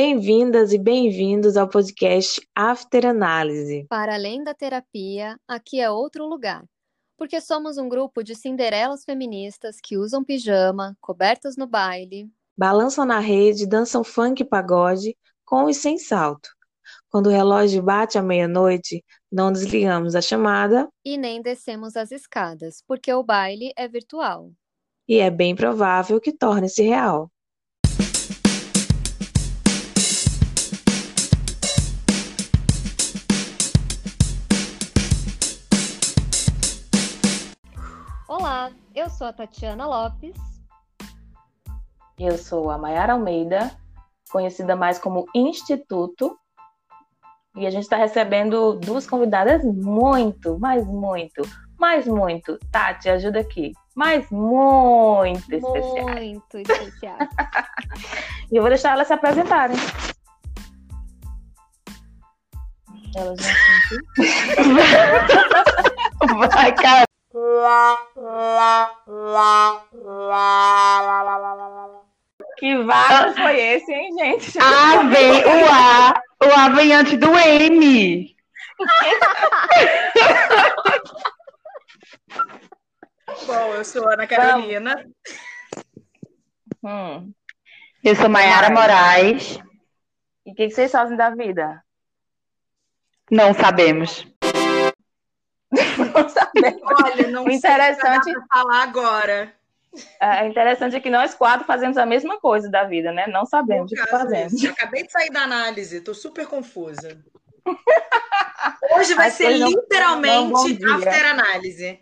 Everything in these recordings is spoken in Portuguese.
Bem-vindas e bem-vindos ao podcast After Análise. Para além da terapia, aqui é outro lugar. Porque somos um grupo de cinderelas feministas que usam pijama, cobertas no baile, balançam na rede, dançam funk e pagode, com e sem salto. Quando o relógio bate à meia-noite, não desligamos a chamada e nem descemos as escadas, porque o baile é virtual. E é bem provável que torne-se real. Eu sou a Tatiana Lopes. Eu sou a Mayara Almeida, conhecida mais como Instituto. E a gente está recebendo duas convidadas muito, mas muito, mais muito. Tati, ajuda aqui. Mas muito especiais. Muito especiais. e eu vou deixar elas se apresentarem. Elas vão Vai, cara. Que vaga foi esse, hein, gente? A vem, o A, o A vem antes do M. Bom, eu sou Ana Carolina. Hum. Eu sou Mayara Moraes. E o que vocês fazem da vida? Não sabemos. não sabemos. Olha, não interessante sei falar agora. É interessante é que nós quatro fazemos a mesma coisa da vida, né? Não sabemos o que fazemos. Acabei de sair da análise, estou super confusa. Hoje vai As ser literalmente after análise.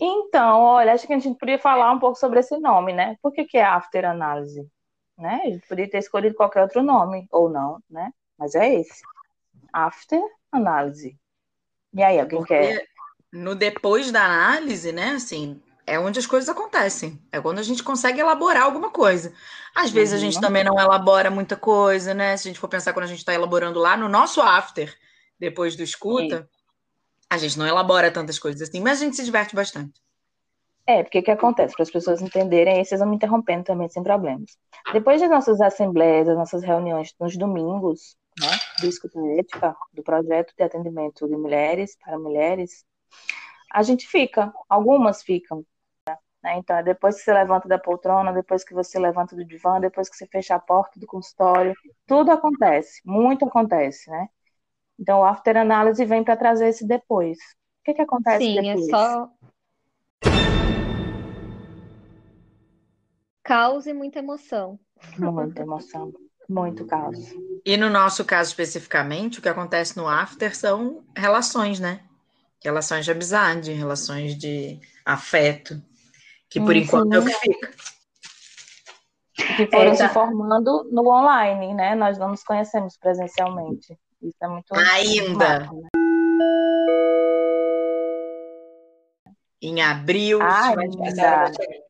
Então, olha, acho que a gente podia falar um pouco sobre esse nome, né? Por que, que é after análise? Né? A gente podia ter escolhido qualquer outro nome, ou não, né? Mas é esse. After análise. E aí, alguém Porque quer? No depois da análise, né? Assim, é onde as coisas acontecem. É quando a gente consegue elaborar alguma coisa. Às vezes uhum. a gente uhum. também não elabora muita coisa, né? Se a gente for pensar quando a gente está elaborando lá no nosso after, depois do escuta, Sim. a gente não elabora tantas coisas assim, mas a gente se diverte bastante. É, porque o que acontece? Para as pessoas entenderem, aí vocês vão me interrompendo também sem problemas. Depois das nossas assembleias, das nossas reuniões nos domingos, né, do Escuta Ética, do projeto de atendimento de mulheres para mulheres, a gente fica, algumas ficam. Né? Então, é depois que você levanta da poltrona, depois que você levanta do divã, depois que você fecha a porta do consultório, tudo acontece, muito acontece, né? Então, o after análise vem para trazer esse depois. O que, que acontece Sim, depois? Sim, é só caos e muita emoção. Muita emoção. Muito caos. E no nosso caso especificamente, o que acontece no after são relações, né? Relações de amizade, relações de afeto, que por enquanto é o que fica. Que foram é, tá. se formando no online, né? Nós não nos conhecemos presencialmente. Isso é muito. Ainda. Muito né? Em abril. Ah, é.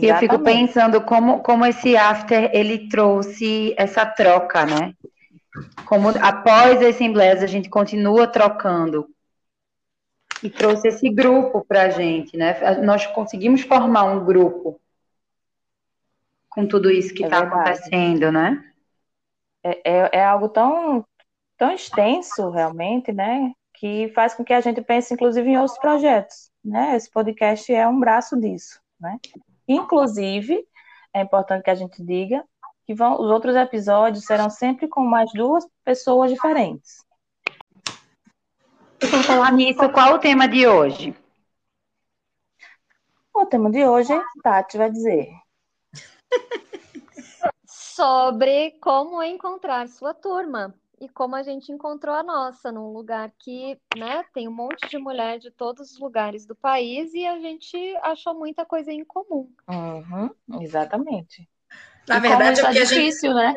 E eu fico pensando como, como esse after ele trouxe essa troca, né? Como após a assembleia a gente continua trocando e trouxe esse grupo para a gente, né? Nós conseguimos formar um grupo com tudo isso que está é acontecendo, né? É, é, é, algo tão, tão extenso, realmente, né? Que faz com que a gente pense, inclusive, em outros projetos, né? Esse podcast é um braço disso, né? Inclusive, é importante que a gente diga que vão, os outros episódios serão sempre com mais duas pessoas diferentes. Vamos falar nisso, qual o tema de hoje? O tema de hoje, Tati vai dizer. Sobre como encontrar sua turma e como a gente encontrou a nossa num lugar que, né, tem um monte de mulher de todos os lugares do país e a gente achou muita coisa em comum. Uhum, exatamente. Na e verdade, é, é difícil, gente... né?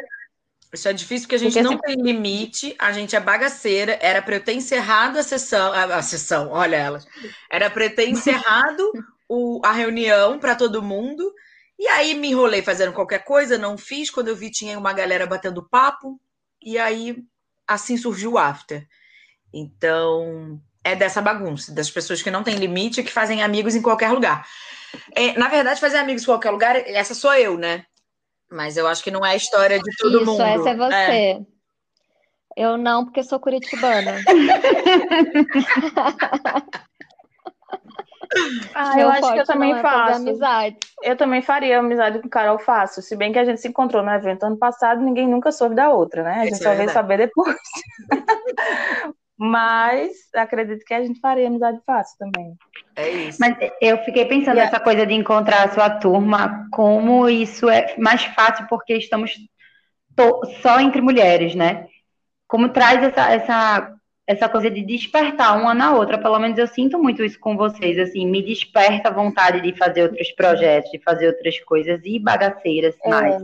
Isso é difícil porque a gente porque não assim... tem limite, a gente é bagaceira. Era para eu ter encerrado a sessão, a, a sessão, olha elas. Era para eu ter encerrado o, a reunião para todo mundo. E aí me enrolei fazendo qualquer coisa, não fiz. Quando eu vi, tinha uma galera batendo papo. E aí assim surgiu o after. Então, é dessa bagunça, das pessoas que não têm limite e que fazem amigos em qualquer lugar. É, na verdade, fazer amigos em qualquer lugar, essa sou eu, né? Mas eu acho que não é a história de todo Isso, mundo. essa é você. Eu não, porque sou curitibana. Ah, eu acho que eu também é faço. amizade. Eu também faria amizade com Carol fácil. Se bem que a gente se encontrou no evento ano passado, ninguém nunca soube da outra, né? A gente Isso é só veio verdade. saber depois. Mas acredito que a gente faria amizade fácil também. É isso. Mas eu fiquei pensando nessa coisa de encontrar a sua turma, como isso é mais fácil porque estamos só entre mulheres, né? Como traz essa, essa, essa coisa de despertar uma na outra. Pelo menos eu sinto muito isso com vocês, assim, me desperta a vontade de fazer outros projetos, de fazer outras coisas e bagaceiras mais.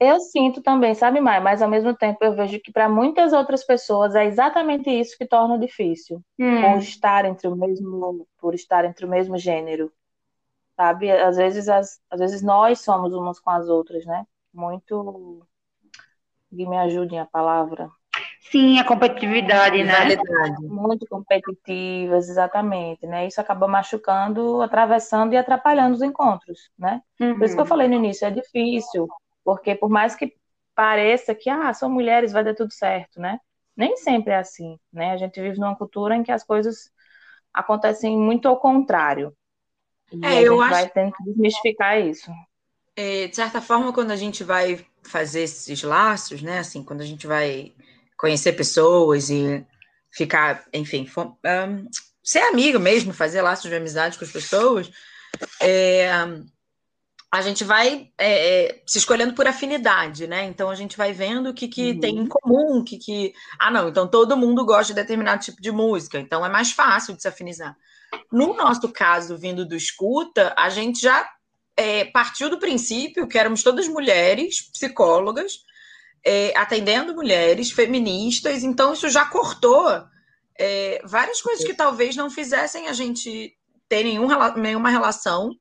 Eu sinto também, sabe, Mai? Mas ao mesmo tempo eu vejo que para muitas outras pessoas é exatamente isso que torna difícil. Hum, Por estar entre o mesmo, por estar entre o mesmo gênero. Sabe? Às vezes, as, às vezes nós somos umas com as outras, né? Muito. Que me ajudem a palavra. Sim, a competitividade, né? Rivalidade. muito competitivas, exatamente, né? Isso acaba machucando, atravessando e atrapalhando os encontros, né? Por isso que eu Uhum. falei no início, é difícil, porque por mais que pareça que, ah, são mulheres, vai dar tudo certo, né? Nem sempre é assim, né? A gente vive numa cultura em que as coisas acontecem muito ao contrário. E É, a gente acho- vai tendo que desmistificar isso. É, de certa forma, quando a gente vai fazer esses laços, né? Assim, quando a gente vai conhecer pessoas e ficar, enfim, fo- ahn, ser amigo mesmo, fazer laços de amizade com as pessoas, é, a gente vai é, é, se escolhendo por afinidade, né? Então a gente vai vendo o que, que Uhum. tem em comum, o que, que. Ah, não, então todo mundo gosta de determinado tipo de música, então é mais fácil de se afinizar. No nosso caso, vindo do escuta, a gente já é, partiu do princípio que éramos todas mulheres, psicólogas, é, atendendo mulheres, feministas, então isso já cortou é, várias coisas que talvez não fizessem a gente ter nenhum, nenhuma relação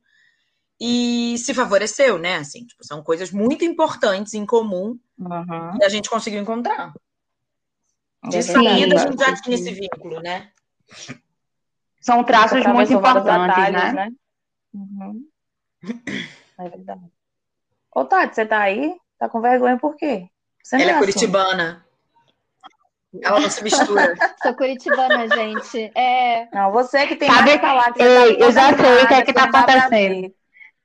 e se favoreceu, né? Assim, tipo, são coisas muito importantes em comum Uhum. que a gente conseguiu encontrar. De É saída, a gente já tinha esse vínculo, né? São traços muito importantes, atalhos, né? Uhum. É verdade. Ô, Tati, você tá aí? Tá com vergonha por quê? Você Ela é assim. curitibana. Ela não se mistura. Sou curitibana, gente. É, Não, você que tem Sabe- mais falar que você Ei, tá eu já sei o que é que tá acontecendo.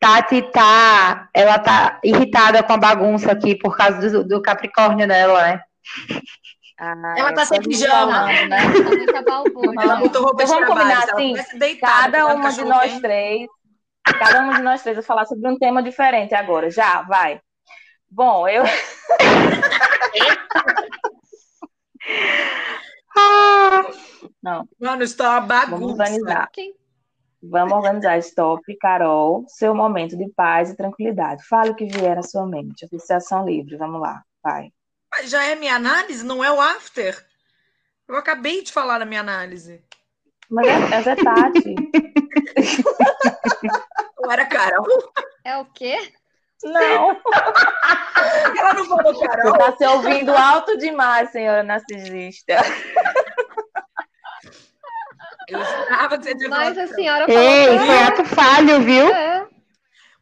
Tati tá, ela tá irritada com a bagunça aqui por causa do, do Capricórnio dela, né? Ah, Ela tá sem pijama. falando, né? tá. Ela botou roupa Então de vamos trabalho. combinar ela assim, deitada, Cada uma de nós três, cada uma de nós três vai falar sobre um tema diferente agora. Já, vai. Bom, eu não, Mano, isso tá uma vamos bagunça. organizar. Quem- Vamos organizar. Stop, Carol, seu momento de paz e tranquilidade. Fale o que vier à sua mente. Associação livre, vamos lá, vai. Mas já é minha análise, não é o after. Eu acabei de falar na minha análise. Mas é, mas é Tati. Era Carol? É o quê? Não, Ela não falou Carol. você está se ouvindo alto demais, senhora narcisista. Eu jurava que você tinha Mas a senhora falou Ei, foi ato falho, viu? é.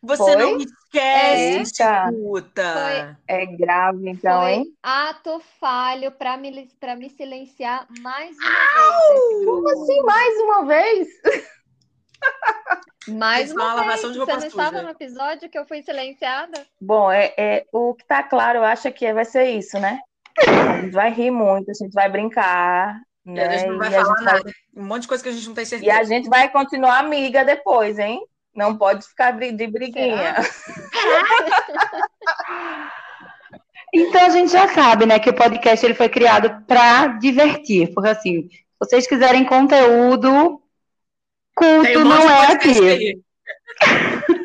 Você Foi? não me esquece, Eita. escuta. É grave, então, Foi hein? ato falho para me, pra me silenciar mais uma vez. nesse grupo. Como assim, mais uma vez? Mais é uma uma vez. lavação de Você não estava no episódio que eu fui silenciada? Bom, é, é, o que tá claro, eu acho que vai ser isso, né? A gente vai rir muito, a gente vai brincar, E a né? gente não vai E falar gente vai- nada. Um monte de coisa que a gente não tem E certeza. a gente vai continuar amiga depois, hein? Não pode ficar de briguinha. Então a gente já sabe, né, que o podcast ele foi criado para divertir, porque assim, se vocês quiserem conteúdo, culto um não é aqui.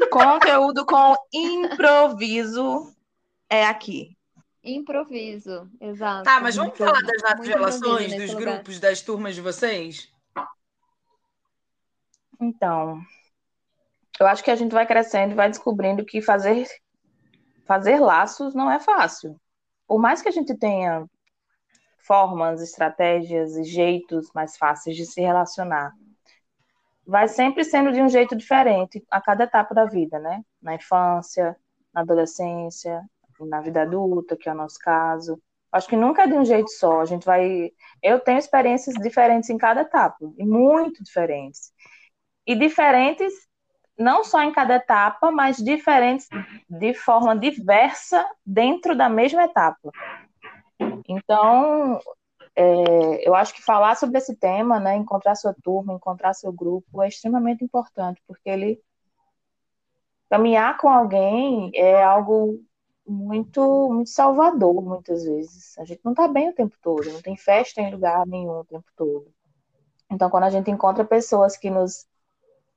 Conteúdo com improviso é aqui. Improviso, exato. Tá, mas vamos falar das relações, dos nesse lugar. grupos, das turmas de vocês? Então, eu acho que a gente vai crescendo e vai descobrindo que fazer, fazer laços não é fácil. Por mais que a gente tenha formas, estratégias e jeitos mais fáceis de se relacionar, vai sempre sendo de um jeito diferente a cada etapa da vida, né? Na infância, na adolescência, na vida adulta, que é o nosso caso. Acho que nunca é de um jeito só. A gente vai. Eu tenho experiências diferentes em cada etapa, e muito diferentes. E diferentes não só em cada etapa, mas diferentes de forma diversa dentro da mesma etapa. Então, é, eu acho que falar sobre esse tema, né, encontrar sua turma, encontrar seu grupo, é extremamente importante, porque ele caminhar com alguém é algo muito, muito salvador, muitas vezes. A gente não está bem o tempo todo, não tem festa em lugar nenhum o tempo todo. Então, quando a gente encontra pessoas que nos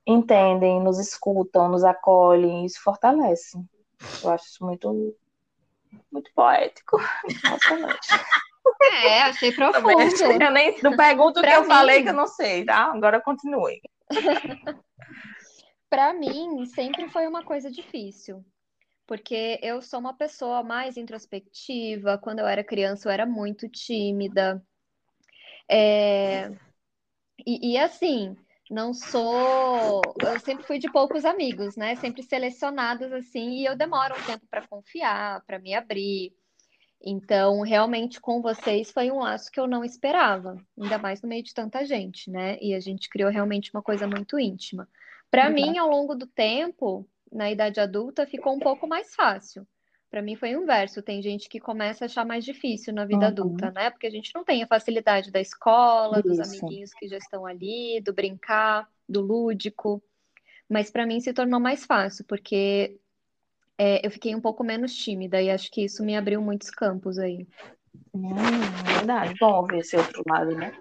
entendem, nos escutam, nos acolhem, isso fortalece. Eu acho isso muito, muito poético. É, achei profundo. Eu nem não pergunto o que eu falei que eu não sei, tá? Agora continue. Para mim, sempre foi uma coisa difícil porque eu sou uma pessoa mais introspectiva. Quando eu era criança, eu era muito tímida. É... E, e, assim, não sou. Eu sempre fui de poucos amigos, né? Sempre selecionados assim, e eu demoro um tempo para confiar, para me abrir. Então, realmente, com vocês foi um laço que eu não esperava, ainda mais no meio de tanta gente, né? E a gente criou realmente uma coisa muito íntima. Para mim, ao longo do tempo, na idade adulta ficou um pouco mais fácil. Para mim foi o inverso. Tem gente que começa a achar mais difícil na vida uhum. adulta, né? Porque a gente não tem a facilidade da escola, Isso. dos amiguinhos que já estão ali, do brincar, do lúdico. Mas para mim se tornou mais fácil, porque é, eu fiquei um pouco menos tímida e acho que isso me abriu muitos campos aí. Hum, verdade. Bom ver esse outro lado, né?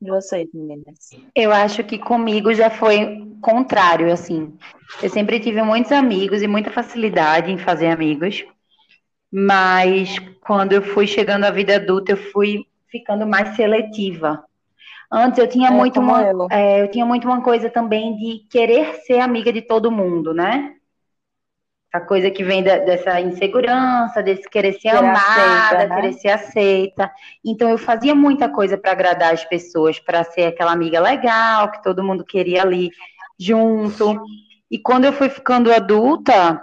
De vocês, meninas? Eu acho que comigo já foi contrário, assim. Eu sempre tive muitos amigos e muita facilidade em fazer amigos, mas quando eu fui chegando à vida adulta, eu fui ficando mais seletiva. Antes eu tinha é, muito uma, eu. É, eu tinha muito uma coisa também de querer ser amiga de todo mundo, né? Essa coisa que vem da, dessa insegurança, desse querer ser, ser amada, aceita, né? querer ser aceita. Então eu fazia muita coisa para agradar as pessoas, para ser aquela amiga legal que todo mundo queria ali junto. E quando eu fui ficando adulta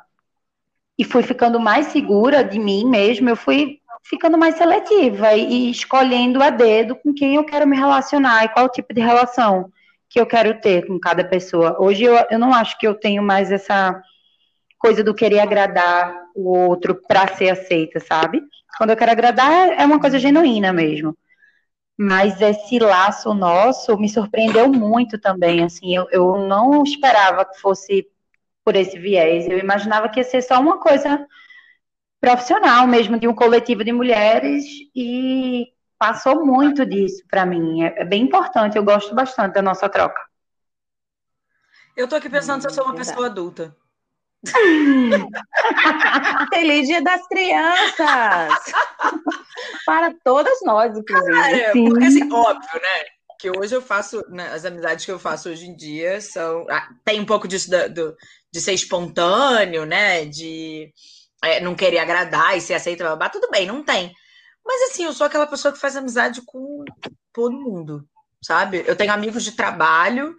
e fui ficando mais segura de mim mesma, eu fui ficando mais seletiva e, e escolhendo a dedo com quem eu quero me relacionar e qual tipo de relação que eu quero ter com cada pessoa. Hoje eu, eu não acho que eu tenho mais essa coisa do querer agradar o outro para ser aceita, sabe? Quando eu quero agradar, é uma coisa genuína mesmo. Mas esse laço nosso me surpreendeu muito também, assim, eu, eu não esperava que fosse por esse viés, eu imaginava que ia ser só uma coisa profissional mesmo, de um coletivo de mulheres, e passou muito disso para mim, é, é bem importante, eu gosto bastante da nossa troca. Eu tô aqui pensando se eu sou uma pessoa adulta. Feliz Dia das Crianças! Para todas nós, inclusive. Cara, porque assim, óbvio, né? Que hoje eu faço, né, as amizades que eu faço hoje em dia são. Ah, tem um pouco disso do, do, de ser espontâneo, né? De é, não querer agradar e ser aceita, mas tudo bem, não tem. Mas assim, eu sou aquela pessoa que faz amizade com todo mundo, sabe? Eu tenho amigos de trabalho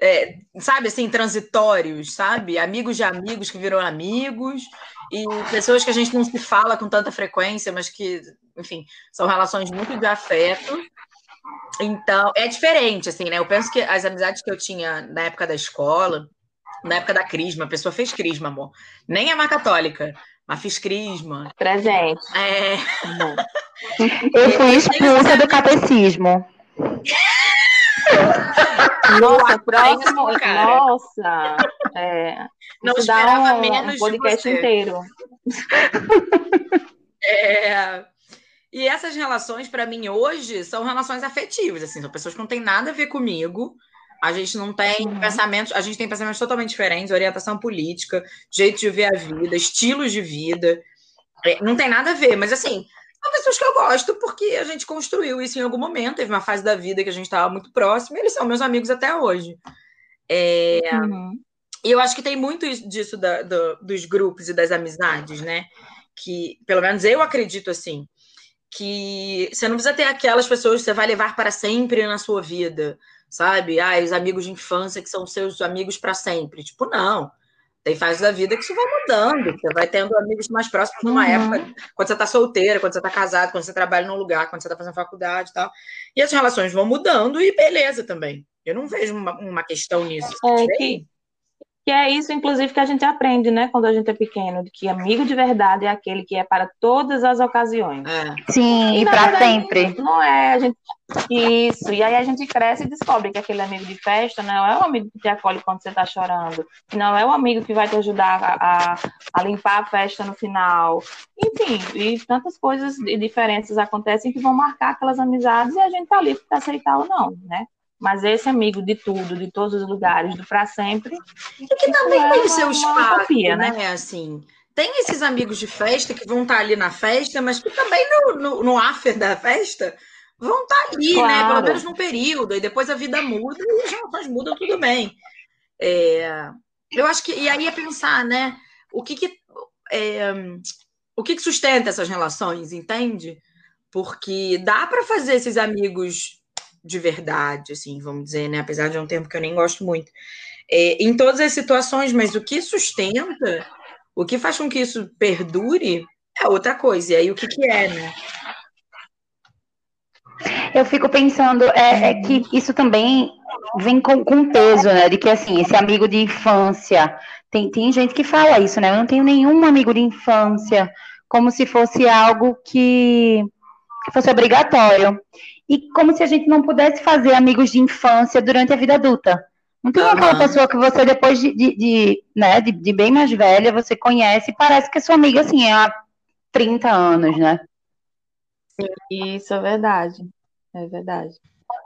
é, sabe, assim, transitórios, sabe? Amigos de amigos que viram amigos, e pessoas que a gente não se fala com tanta frequência, mas que, enfim, são relações muito de afeto. Então, é diferente, assim, né? Eu penso que as amizades que eu tinha na época da escola, na época da Crisma, a pessoa fez Crisma, amor. Nem é mais católica, mas fiz Crisma. Presente. É. Eu fui expulsa do catecismo. Nossa, próximo. Nossa. É, não esperava um, menos um podcast inteiro. É, e essas relações, para mim, hoje, são relações afetivas, assim, são pessoas que não têm nada a ver comigo. A gente não tem uhum. pensamentos, a gente tem pensamentos totalmente diferentes, orientação política, jeito de ver a vida, estilos de vida. É, não tem nada a ver, mas assim, são pessoas que eu gosto porque a gente construiu isso em algum momento. Teve uma fase da vida que a gente estava muito próximo e eles são meus amigos até hoje. É... Uhum. E eu acho que tem muito disso da, do, dos grupos e das amizades, né? Que, pelo menos eu acredito assim, que você não precisa ter aquelas pessoas que você vai levar para sempre na sua vida, sabe? Ah, os amigos de infância que são seus amigos para sempre. Tipo, não. Tem fases da vida que isso vai mudando. Você vai tendo amigos mais próximos numa uhum. época, quando você está solteira, quando você está casado, quando você trabalha num lugar, quando você está fazendo faculdade e tal. E as relações vão mudando e beleza também. Eu não vejo uma, uma questão nisso. É, que, que é isso, inclusive, que a gente aprende, né, quando a gente é pequeno, de que amigo de verdade é aquele que é para todas as ocasiões. É. Sim, e, e para sempre. Não é, a gente. Isso, e aí a gente cresce e descobre que aquele amigo de festa não é o amigo que te acolhe quando você está chorando, não é o amigo que vai te ajudar a, a, a, limpar a festa no final. Enfim, e tantas coisas e diferenças acontecem que vão marcar aquelas amizades e a gente tá ali para aceitar ou não, né? Mas esse amigo de tudo, de todos os lugares, do para sempre. E que também é tem o seu espaço, utopia, né? né? Assim, tem esses amigos de festa que vão estar tá ali na festa, mas que também no, no, no after da festa vão estar tá ali, claro. né? Pelo menos num período, e depois a vida muda e as relações mudam, tudo bem. É, eu acho que. E aí é pensar, né? O que que. É, o que, que sustenta essas relações, entende? Porque dá para fazer esses amigos de verdade, assim, vamos dizer, né? Apesar de um tempo que eu nem gosto muito. É, em todas as situações, mas o que sustenta, o que faz com que isso perdure é outra coisa. E aí o que, que é, né? Eu fico pensando é, é que isso também vem com, com peso, né? De que assim, esse amigo de infância. Tem, tem gente que fala isso, né? Eu não tenho nenhum amigo de infância, como se fosse algo que, que fosse obrigatório e como se a gente não pudesse fazer amigos de infância durante a vida adulta. Não tem uhum. aquela pessoa que você, depois de, de, de né, de, de, bem mais velha, você conhece e parece que é sua amiga, assim, há 30 anos, né? Isso é verdade. É verdade.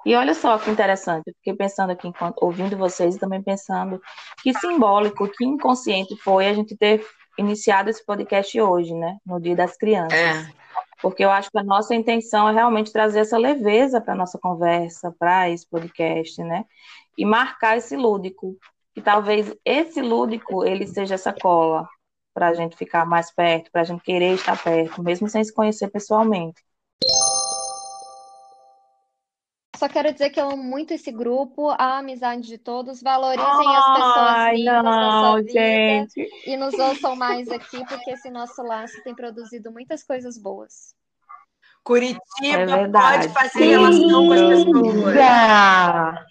E olha só que interessante, eu fiquei pensando aqui, enquanto, ouvindo vocês, e também pensando que simbólico, que inconsciente foi a gente ter iniciado esse podcast hoje, né? No Dia das Crianças. É porque eu acho que a nossa intenção é realmente trazer essa leveza para a nossa conversa, para esse podcast, né? E marcar esse lúdico. E talvez esse lúdico ele seja essa cola para a gente ficar mais perto, para a gente querer estar perto, mesmo sem se conhecer pessoalmente. Só quero dizer que eu amo muito esse grupo, a amizade de todos, valorizem Ai, as pessoas lindas não, da sua vida gente. e nos ouçam mais aqui, porque esse nosso laço tem produzido muitas coisas boas. Curitiba é pode fazer sim. relação com as pessoas.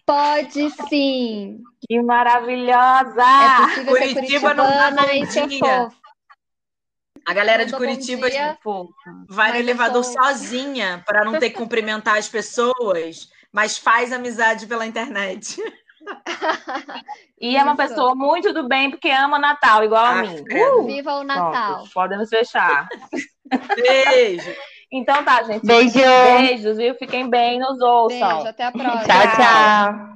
Pode sim. Que maravilhosa! É possível Curitiba não tá bom dia. A galera de Curitiba vai no elevador sozinha para não ter que cumprimentar as pessoas mas faz amizade pela internet. e é uma pessoa muito do bem porque ama Natal, igual a ah, mim. Uh! Viva o Natal. Pronto, podemos fechar. Beijo. Então tá, gente. Beijo. Beijos, viu? Fiquem bem, nos ouçam. Beijo, até a próxima. tchau. tchau.